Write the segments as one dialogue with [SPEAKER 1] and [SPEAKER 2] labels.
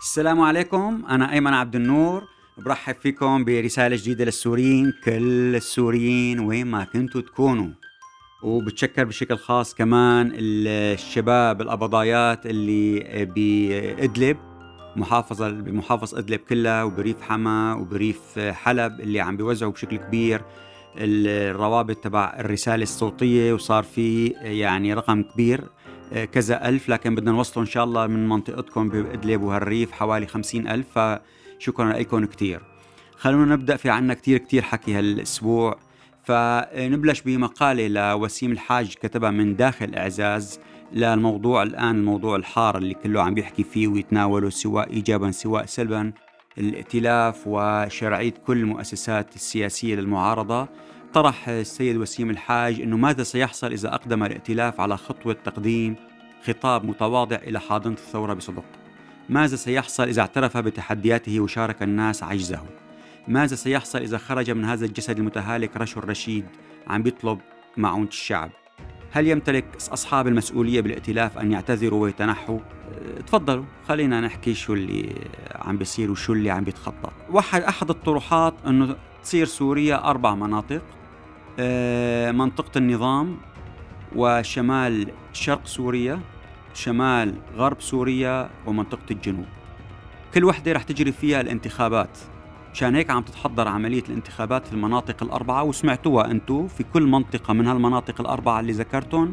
[SPEAKER 1] السلام عليكم. أنا أيمن عبد النور. برحب فيكم برسالة جديدة للسوريين. كل السوريين وين ما كنتوا تكونوا. وبتشكر بشكل خاص كمان الشباب القبضايات اللي بإدلب محافظة بمحافظة إدلب كلها وبريف حما وبريف حلب اللي عم بيوزعوا بشكل كبير الروابط تبع الرسالة الصوتية. وصار في يعني رقم كبير كذا ألف لكن بدنا نوصله إن شاء الله من منطقتكم بإدلب وهالريف حوالي خمسين ألف فشكرا لكم كتير. خلونا نبدأ في عنا كتير كتير حكي هالأسبوع. فنبلش بمقالة لوسيم الحاج كتبها من داخل إعزاز للموضوع الآن الموضوع الحار اللي كله عم بيحكي فيه ويتناوله سواء إيجابا سواء سلبا الائتلاف وشرعية كل المؤسسات السياسية للمعارضة. طرح السيد وسيم الحاج أنه ماذا سيحصل إذا أقدم الائتلاف على خطوة تقديم خطاب متواضع إلى حاضنة الثورة بصدق. ماذا سيحصل إذا اعترف بتحدياته وشارك الناس عجزه؟ ماذا سيحصل إذا خرج من هذا الجسد المتهالك رشو الرشيد عم بيطلب معونة الشعب؟ هل يمتلك أصحاب المسؤولية بالائتلاف أن يعتذروا ويتنحوا؟ أه، تفضلوا خلينا نحكي شو اللي عم بيصير وشو اللي عم بيتخطط. واحد أحد الطروحات أنه تصير سوريا أربع مناطق أه، منطقة النظام وشمال شرق سوريا. شمال غرب سوريا ومنطقة الجنوب. كل وحدة رح تجري فيها الانتخابات. مشان هيك عم تتحضر عملية الانتخابات في المناطق الأربعة وسمعتوها أنتو في كل منطقة من هالمناطق الأربعة اللي ذكرتهم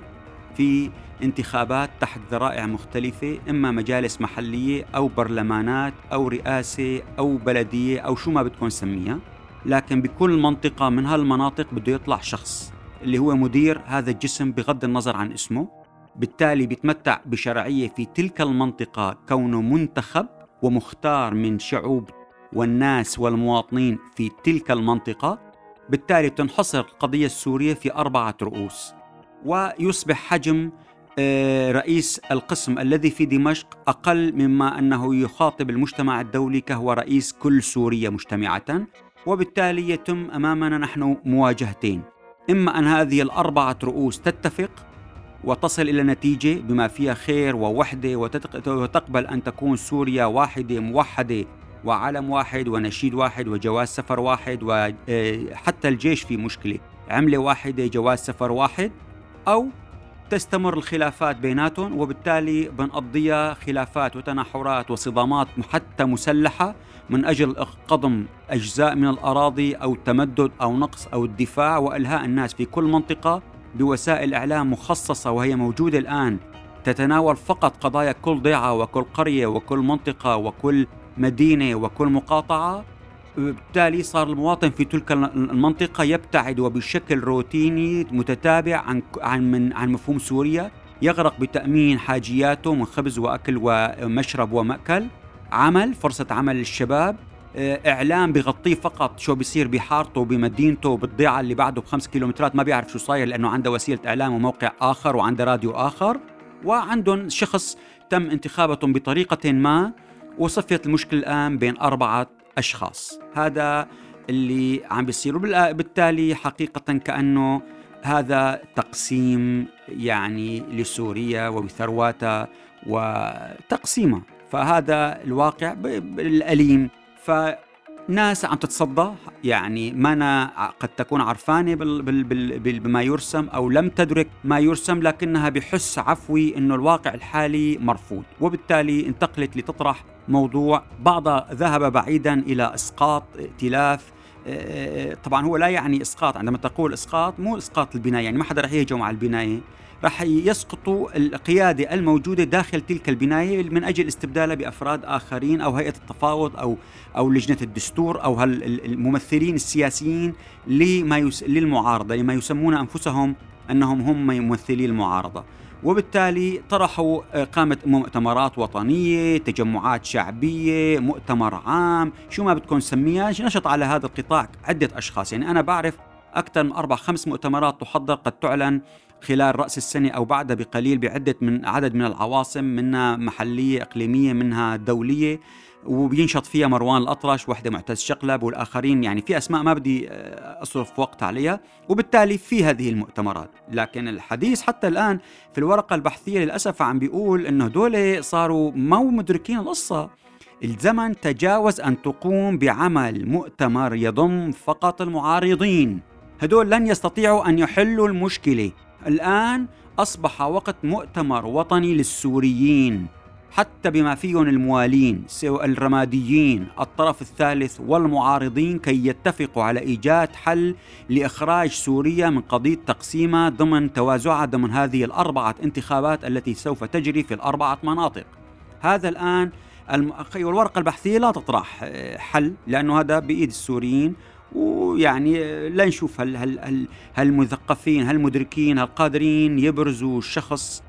[SPEAKER 1] في انتخابات تحت ذرائع مختلفة إما مجالس محلية أو برلمانات أو رئاسة أو بلدية أو شو ما بدكم سميها لكن بكل منطقة من هالمناطق بده يطلع شخص اللي هو مدير هذا الجسم بغض النظر عن اسمه. بالتالي بيتمتع بشرعية في تلك المنطقة كونه منتخب ومختار من شعوب والناس والمواطنين في تلك المنطقة. بالتالي تنحصر القضية السورية في أربعة رؤوس. ويصبح حجم آه، رئيس القسم الذي في دمشق أقل مما أنه يخاطب المجتمع الدولي كهو رئيس كل سوريا مجتمعة. وبالتالي يتم أمامنا نحن مواجهتين. إما أن هذه الأربعة رؤوس تتفق وتصل إلى نتيجة بما فيها خير ووحدة وتقبل أن تكون سوريا واحدة موحدة وعلم واحد ونشيد واحد وجواز سفر واحد وحتى الجيش في مشكلة. عملة واحدة جواز سفر واحد أو تستمر الخلافات بيناتهم وبالتالي بنقضيها خلافات وتناحرات وصدامات حتى مسلحة من أجل قضم أجزاء من الأراضي أو التمدد أو نقص أو الدفاع وإلهاء الناس في كل منطقة. بوسائل إعلام مخصصة وهي موجودة الآن تتناول فقط قضايا كل ضيعة وكل قرية وكل منطقة وكل مدينة وكل مقاطعة. بالتالي صار المواطن في تلك المنطقة يبتعد وبشكل روتيني متتابع عن عن من عن مفهوم سوريا. يغرق بتأمين حاجياته من خبز وأكل ومشرب ومأكل. عمل فرصة عمل للشباب. اعلام بغطيه فقط شو بيصير بحارته بمدينته بالضيعه اللي بعده بخمس كيلومترات. ما بيعرف شو صاير لأنه عنده وسيلة إعلام وموقع آخر وعنده راديو آخر وعندهم شخص تم انتخابهم بطريقة ما وصفيت المشكلة الآن بين أربعة أشخاص. هذا اللي عم بيصير وبالتالي حقيقة كأنه هذا تقسيم يعني لسوريا وبثرواتها وتقسيمها. فهذا الواقع الأليم فناس عم تتصدى يعني ما قد تكون عرفانة بما يرسم أو لم تدرك ما يرسم لكنها بحس عفوي أنه الواقع الحالي مرفوض. وبالتالي انتقلت لتطرح موضوع بعض ذهب بعيدا إلى إسقاط ائتلاف طبعا هو لا يعني إسقاط عندما تقول إسقاط مو إسقاط البناية يعني ما حدا رح يهجم على البناية راح يسقطوا القيادة الموجودة داخل تلك البناية من أجل استبدالها بأفراد آخرين أو هيئة التفاوض أو أو لجنة الدستور أو الممثلين السياسيين لما يس للمعارضة لما يسمون أنفسهم أنهم هم ممثلي المعارضة. وبالتالي طرحوا إقامة مؤتمرات وطنية تجمعات شعبية مؤتمر عام. شو ما بدكم نسميها نشط على هذا القطاع عدة أشخاص. يعني أنا بعرف أكثر من أربع خمس مؤتمرات تحضر قد تعلن خلال رأس السنة أو بعدها بقليل بعدة من عدد من العواصم منها محلية إقليمية منها دولية. وبينشط فيها مروان الأطرش وحدة معتز شقلب والآخرين يعني في أسماء ما بدي آه، أصرف وقت عليها وبالتالي في هذه المؤتمرات. لكن الحديث حتى الآن في الورقة البحثية للأسف عم بيقول أنه دول صاروا مو مدركين القصة. الزمن تجاوز أن تقوم بعمل مؤتمر يضم فقط المعارضين. هدول لن يستطيعوا أن يحلوا المشكلة. الآن أصبح وقت مؤتمر وطني للسوريين. حتى بما فيهم الموالين سواء الرماديين الطرف الثالث والمعارضين كي يتفقوا على إيجاد حل لإخراج سوريا من قضية تقسيمها ضمن توازعها ضمن هذه الأربعة انتخابات التي سوف تجري في الأربعة مناطق. هذا الآن والورقة البحثية لا تطرح آه، حل لأنه هذا بإيد السوريين ويعني آه، لا نشوف هل هل هل هالمثقفين هالمدركين هالقادرين يبرزوا شخص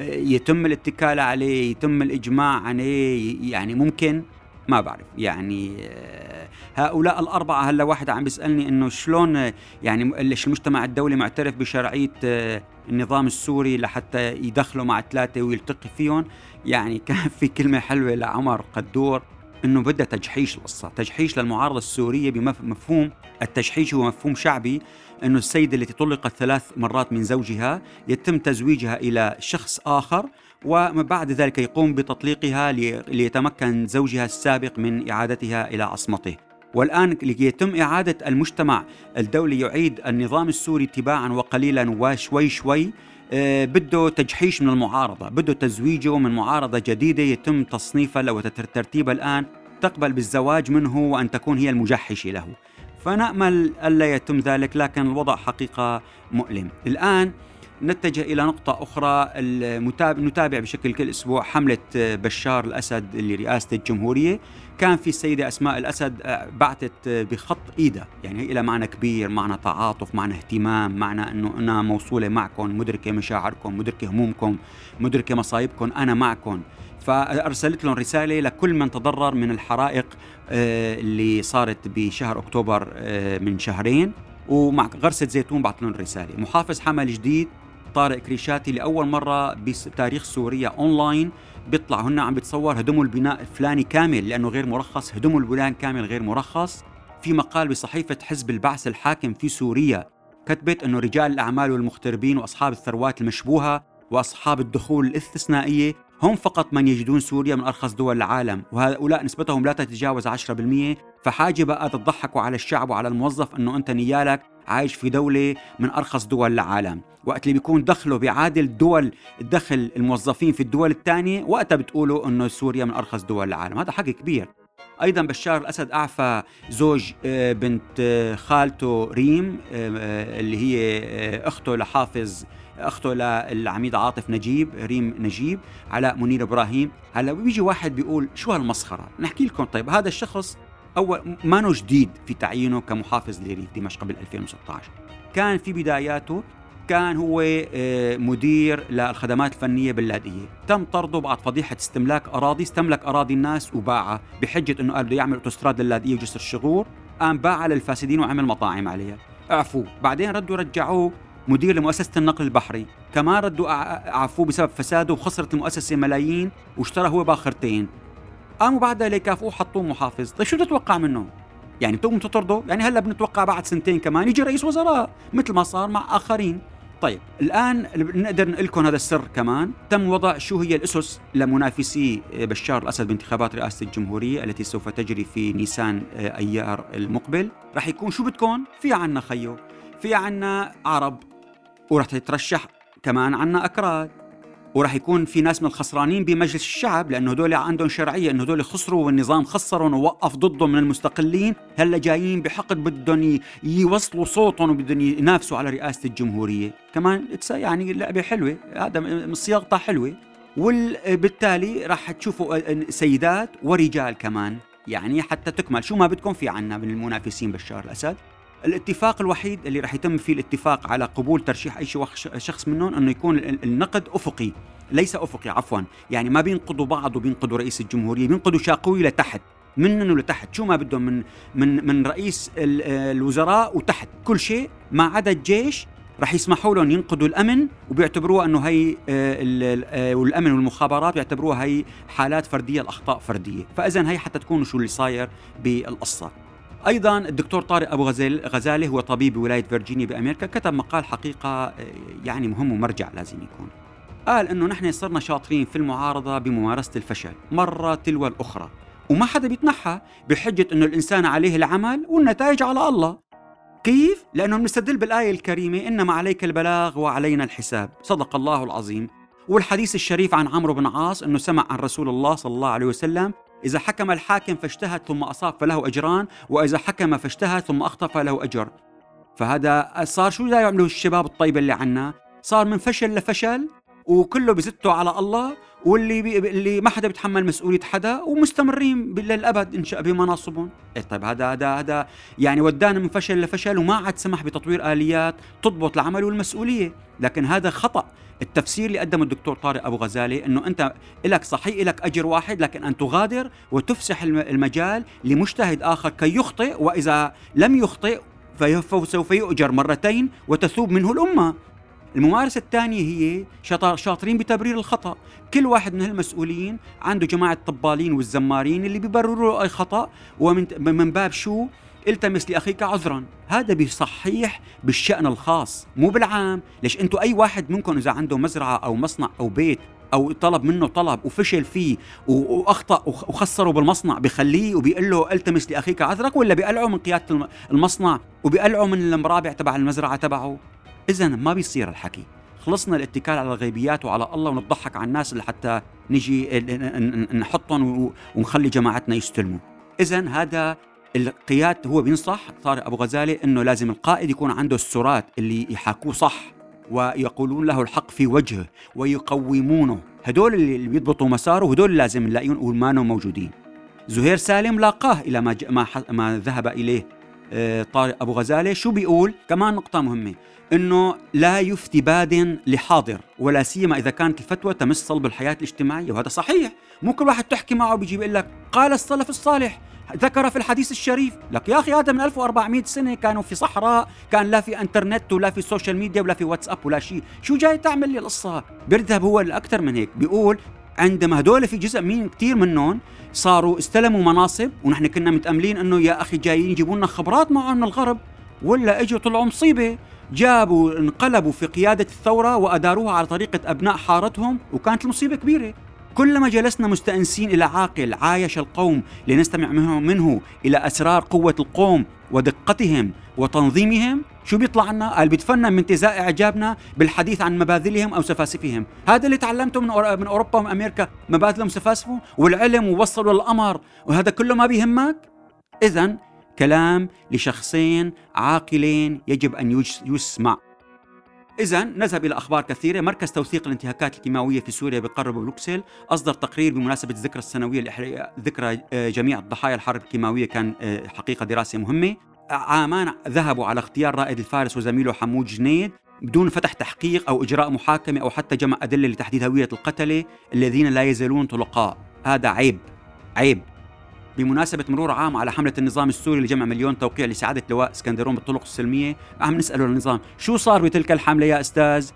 [SPEAKER 1] يتم الاتكال عليه يتم الإجماع عليه يعني ممكن ما بعرف يعني آه، هؤلاء الأربعة هلا واحد عم بيسألني إنه شلون يعني المجتمع الدولي معترف بشرعية آه، النظام السوري لحتى يدخلوا مع ثلاثة ويلتقي فيهم؟ يعني كان في كلمة حلوة لعمر قدور. إنه بدها تجحيش القصة، تجحيش للمعارضة السورية بمفهوم التجحيش هو مفهوم شعبي إنه السيدة التي طلقت ثلاث مرات من زوجها يتم تزويجها إلى شخص آخر وبعد ذلك يقوم بتطليقها ليتمكن زوجها السابق من إعادتها إلى عصمته. والآن ليتم إعادة المجتمع الدولي يعيد النظام السوري تباعا وقليلا وشوي شوي بده تجحيش من المعارضة بده تزويجه من معارضة جديدة يتم تصنيفها أو ترتيبها الآن تقبل بالزواج منه وأن تكون هي المجحشة له. فنأمل ألا يتم ذلك لكن الوضع حقيقة مؤلم. الآن نتجه إلى نقطة أخرى نتابع بشكل كل أسبوع حملة بشار الأسد لرئاسة الجمهورية. كان في السيدة أسماء الأسد آه، بعثت بخط إيدها يعني لها معنى كبير معنى تعاطف معنى اهتمام معنى أنه أنا موصولة معكم مدركة مشاعركم مدركة همومكم مدركة مصايبكم أنا معكم. فأرسلت لهم رسالة لكل من تضرر من الحرائق آه، اللي صارت بشهر أكتوبر آه، من شهرين. ومع غرسة زيتون بعث لهم رسالة. محافظ حمل جديد طارق كريشاتي لأول مرة بتاريخ سوريا أونلاين. بيطلع هن عم بتصور هدموا البناء الفلاني كامل لأنه غير مرخص هدموا البناء كامل غير مرخص. في مقال بصحيفة حزب البعث الحاكم في سوريا كتبت إنه رجال الأعمال والمغتربين وأصحاب الثروات المشبوهة وأصحاب الدخول الاستثنائية هم فقط من يجدون سوريا من أرخص دول العالم وهؤلاء نسبتهم لا تتجاوز 10% فحاجه بقى تضحكوا على الشعب وعلى الموظف إنه أنت نيالك عايش في دولة من أرخص دول العالم. وقت اللي بيكون دخله بيعادل دول دخل الموظفين في الدول الثانية وقتها بتقولوا أنه سوريا من أرخص دول العالم. هذا حق كبير. أيضا بشار الأسد أعفى زوج آه، بنت آه، خالته ريم آه، اللي هي أخته لحافظ أخته للعميد عاطف نجيب ريم نجيب علاء منير إبراهيم. هلا بيجي واحد بيقول شو هالمسخرة؟ نحكي لكم. طيب هذا الشخص أول ما جديد في تعيينه كمحافظ لريف دمشق قبل 2016 كان في بداياته كان هو آه، مدير للخدمات الفنية باللاذقيه تم طرده بعد فضيحة استملاك أراضي استملك أراضي الناس وباعها بحجة إنه قال بده يعمل أوتوستراد للاذقيه وجسر الشغور. قام باعها للفاسدين وعمل مطاعم عليها. اعفوه بعدين ردوا رجعوه مدير لمؤسسة النقل البحري. كمان ردوا عفوه بسبب فساده وخسرت المؤسسة ملايين واشترى هو باخرتين. قاموا بعدها ليكافئوه حطوه محافظ. طيب شو تتوقع منه؟ يعني تقوم تطرده؟ يعني هلا بنتوقع بعد سنتين كمان يجي رئيس وزراء مثل ما صار مع آخرين. طيب الآن نقدر نقول لكم هذا السر كمان. تم وضع شو هي الأسس لمنافسي بشار الأسد بانتخابات رئاسة الجمهورية التي سوف تجري في نيسان آه، أيار المقبل. رح يكون شو بدكم؟ في عنا خيو في عنا عرب ورح تترشح كمان عنا أكراد. وراح يكون في ناس من الخسرانين بمجلس الشعب لأنه هدول عندهم شرعية إنه هدول خسروا والنظام خسرهم ووقف ضدهم من المستقلين. هلأ جايين بحقد بدهم يوصلوا صوتهم وبدهم ينافسوا على رئاسة الجمهورية. كمان يعني لعبة حلوة. هذا صياغتها حلوة. وبالتالي راح تشوفوا سيدات ورجال كمان. يعني حتى تكمل. شو ما بدكم في عنا من المنافسين بشار الأسد. الاتفاق الوحيد اللي راح يتم فيه الاتفاق على قبول ترشيح أي شخص منهم أنه يكون النقد أفقي ليس أفقي عفوا. يعني ما بينقضوا بعض وبينقضوا رئيس الجمهورية بينقضوا شاقوي لتحت منن لتحت شو ما بدهم؟ من من من رئيس الوزراء وتحت. كل شيء ما عدا الجيش رح يسمحوا لهم ينقذوا الأمن وبيعتبروها أنه هي آه، والأمن والمخابرات بيعتبروها هي حالات فردية الأخطاء فردية. فاذا هي حتى تكونوا شو اللي صاير بالقصة. أيضا الدكتور طارق أبو غزال غزاله هو طبيب بولاية فيرجينيا بأمريكا كتب مقال حقيقة آه، يعني مهم ومرجع لازم يكون. قال إنه نحن صرنا شاطرين في المعارضة بممارسة الفشل مرة تلو الأخرى وما حدا بيتنحى بحجة أنه الإنسان عليه العمل والنتائج على الله. كيف؟ لأنه بنستدل بالآية الكريمة إنما عليك البلاغ وعلينا الحساب. صدق الله العظيم. والحديث الشريف عن عمرو بن عاص أنه سمع عن رسول الله صلى الله عليه وسلم إذا حكم الحاكم فاجتهد ثم أصاب فله أجران وإذا حكم فاجتهد ثم أخطأ فله أجر. فهذا صار شو يعملوا الشباب الطيبة اللي عنا؟ صار من فشل لفشل وكله بزتوا على الله واللي بي اللي ما حدا بيتحمل مسؤولية حدا ومستمرين للابد إن شاء بمناصبهم. إيه طيب هذا هذا هذا يعني ودانا من فشل لفشل وما عاد سمح بتطوير آليات تضبط العمل والمسؤولية. لكن هذا خطأ. التفسير اللي قدمه الدكتور طارق أبو غزالي إنه أنت لك صحيح لك أجر واحد لكن أن تغادر وتفسح المجال لمجتهد آخر كي يخطئ وإذا لم يخطئ فسوف يؤجر مرتين وتثوب منه الأمة. الممارسة الثانية هي شاطرين بتبرير الخطأ. كل واحد من هالمسؤولين عنده جماعة الطبالين والزمارين اللي بيبرروا أي خطأ ومن من باب شو؟ التمس لأخيك عذرا. هذا بصحيح بالشأن الخاص مو بالعام. ليش أنتم أي واحد منكم إذا عنده مزرعة أو مصنع أو بيت أو طلب منه طلب وفشل فيه وأخطأ وخسره بالمصنع بخليه وبيقول له التمس لأخيك عذرك ولا بيقلعه من قيادة المصنع وبيقلعه من المرابع تبع المزرعة تبعه؟ اذا ما بيصير الحكي. خلصنا الاتكال على الغيبيات وعلى الله ونضحك على الناس لحتى نجي نحطهم ونخلي جماعتنا يستلموا. اذا هذا القياد هو بينصح طارق أبو غزالي إنه لازم القائد يكون عنده السرات اللي يحاكوه صح ويقولون له الحق في وجهه ويقومونه. هدول اللي بيضبطوا مساره هدول لازم نلاقيهم وما موجودين. زهير سالم لاقاه إلى ما ما, ما ذهب إليه. طارق أبو غزالة شو بيقول؟ كمان نقطة مهمة إنه لا يفتي باد لحاضر ولا سيما إذا كانت الفتوى تمس صلب الحياة الاجتماعية وهذا صحيح. مو كل واحد تحكي معه بيجي بيقول لك قال السلف الصالح ذكر في الحديث الشريف. لك يا أخي هذا من 1400 سنة كانوا في صحراء كان لا في إنترنت ولا في social media ولا في واتساب ولا شيء. شو جاي تعمل لي القصة؟ بيذهب هو الاكثر من هيك. بيقول عندما هدول في جزء من كثير منهم صاروا استلموا مناصب ونحن كنا متأملين إنه يا أخي جايين يجيبوا لنا خبرات معهم من الغرب ولا اجوا طلعوا مصيبه جابوا انقلبوا في قيادة الثورة وأداروها على طريقة أبناء حارتهم وكانت المصيبة كبيرة. كلما جلسنا مستأنسين إلى عاقل عايش القوم لنستمع منه إلى أسرار قوة القوم. ودقتهم وتنظيمهم. شو بيطلع لنا؟ قال بيتفنن من انتزاع إعجابنا بالحديث عن مباذلهم أو سفاسفهم. هذا اللي تعلمته من, من أوروبا ومن أمريكا. مباذلهم وسفاسفهم والعلم ووصلوا للقمر. وهذا كله ما بيهمك؟ إذا كلام لشخصين عاقلين يجب أن يسمع. إذا نذهب إلى أخبار كثيرة، مركز توثيق الانتهاكات الكيماوية في سوريا بقرب بروكسل أصدر تقرير بمناسبة الذكرى السنوية لإحياء ذكرى آه، جميع ضحايا الحرب الكيماوية كان آه، حقيقة دراسة مهمة. عامان ذهبوا على اختيار رائد الفارس وزميله حمود جنيد بدون فتح تحقيق أو إجراء محاكمة أو حتى جمع أدلة لتحديد هوية القتلة الذين لا يزالون طلقاء، هذا عيب عيب. بمناسبة مرور عام على حملة النظام السوري لجمع مليون توقيع لسعادة لواء اسكندرون بالطرق السلمية عم نسأله للنظام شو صار بتلك الحملة يا أستاذ؟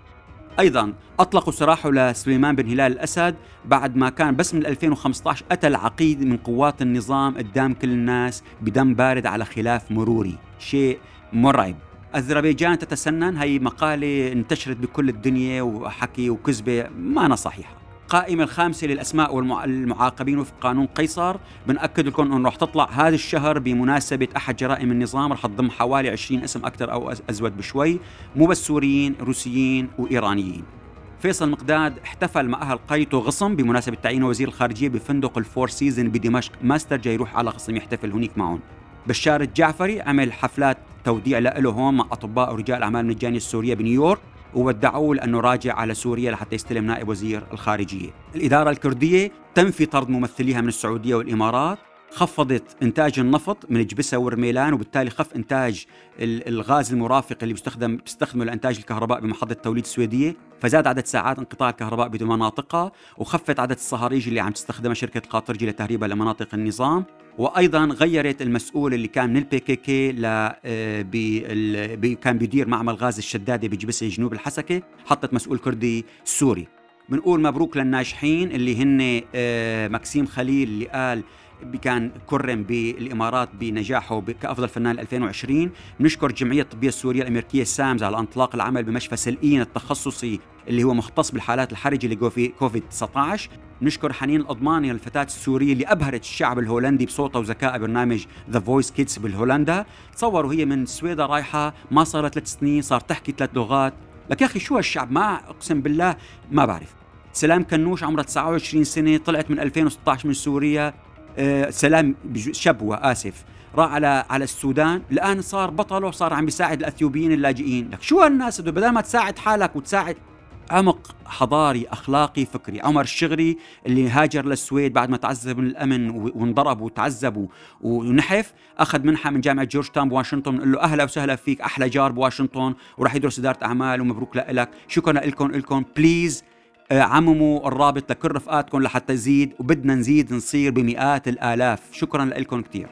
[SPEAKER 1] أيضا أطلقوا سراحه لسليمان بن هلال الأسد بعد ما كان بس من 2015 قتل عقيد من قوات النظام قدام كل الناس بدم بارد على خلاف مروري، شيء مرعب. أذربيجان تتسنن هي مقالة انتشرت بكل الدنيا وحكي وكذبة مانا صحيحة. القائمة الخامسة للأسماء والمعاقبين وفق قانون قيصر. بنأكد لكم أنه رح تطلع هذا الشهر بمناسبة أحد جرائم النظام. رح تضم حوالي 20 اسم أكثر أو أزود بشوي. مو بس سوريين روسيين وإيرانيين. فيصل مقداد احتفل مع أهل قريته غصم بمناسبة تعيين وزير الخارجية بفندق ال Four Season بدمشق. ما استرجى يروح على غصم يحتفل هنيك معهم. بشار الجعفري عمل حفلات توديع له هون مع أطباء ورجال الأعمال المجانية السورية بنيويورك. وودعوه لأنه راجع على سوريا لحتى يستلم نائب وزير الخارجية. الإدارة الكردية تم في طرد ممثليها من السعودية والإمارات خفضت إنتاج النفط من جبسة ورميلان وبالتالي خف إنتاج الغاز المرافق اللي بيستخدم بيستخدمه لإنتاج الكهرباء بمحطة توليد السويدية. فزاد عدد ساعات انقطاع الكهرباء بمناطقها وخفت عدد الصهاريج اللي عم تستخدمها شركة القاطرجي لتهريبها لمناطق النظام. وأيضا غيرت المسؤول اللي كان من ال PKK ل آه، بي كان بيدير معمل غاز الشدادة بجبسه جنوب الحسكة حطت مسؤول كردي سوري. بنقول مبروك للناجحين اللي هن آه، مكسيم خليل اللي قال كان كرم بالإمارات بنجاحه كأفضل فنان 2020 بنشكر الجمعيه الطبيه السورية الأمريكية SAMS على انطلاق العمل بمشفى سلقين التخصصي اللي هو مختص بالحالات الحرجة اللي في كوفيد 19 نشكر حنين القضماني الفتاة السورية اللي أبهرت الشعب الهولندي بصوتها وذكائها برنامج The Voice Kids بالهولندا. تصوروا هي من السويدة رايحة ما صار ثلاث سنين صار تحكي ثلاث لغات. لك يا أخي شو هالشعب؟ ما أقسم بالله ما بعرف. سلام كنوش عمرها 29 سنة طلعت من 2016 من سوريا. سلام شبوة آسف. راح على على السودان. الآن صار بطل وصار عم بيساعد الأثيوبيين اللاجئين. لك شو هالناس بدل ما تساعد حالك وتساعد عمق حضاري أخلاقي فكري. عمر الشغري اللي هاجر للسويد بعد ما تعذب من الأمن وانضرب وتعذب ونحف أخذ منحة من جامعة جورج تاون بواشنطن بنقول له أهلا وسهلا فيك أحلى جار بواشنطن وراح يدرس إدارة أعمال ومبروك لك شكرا لكم لكم. please آه، عمموا الرابط لكل رفقاتكم لحتى يزيد وبدنا نزيد نصير بمئات الآلاف. شكرا لكم كثير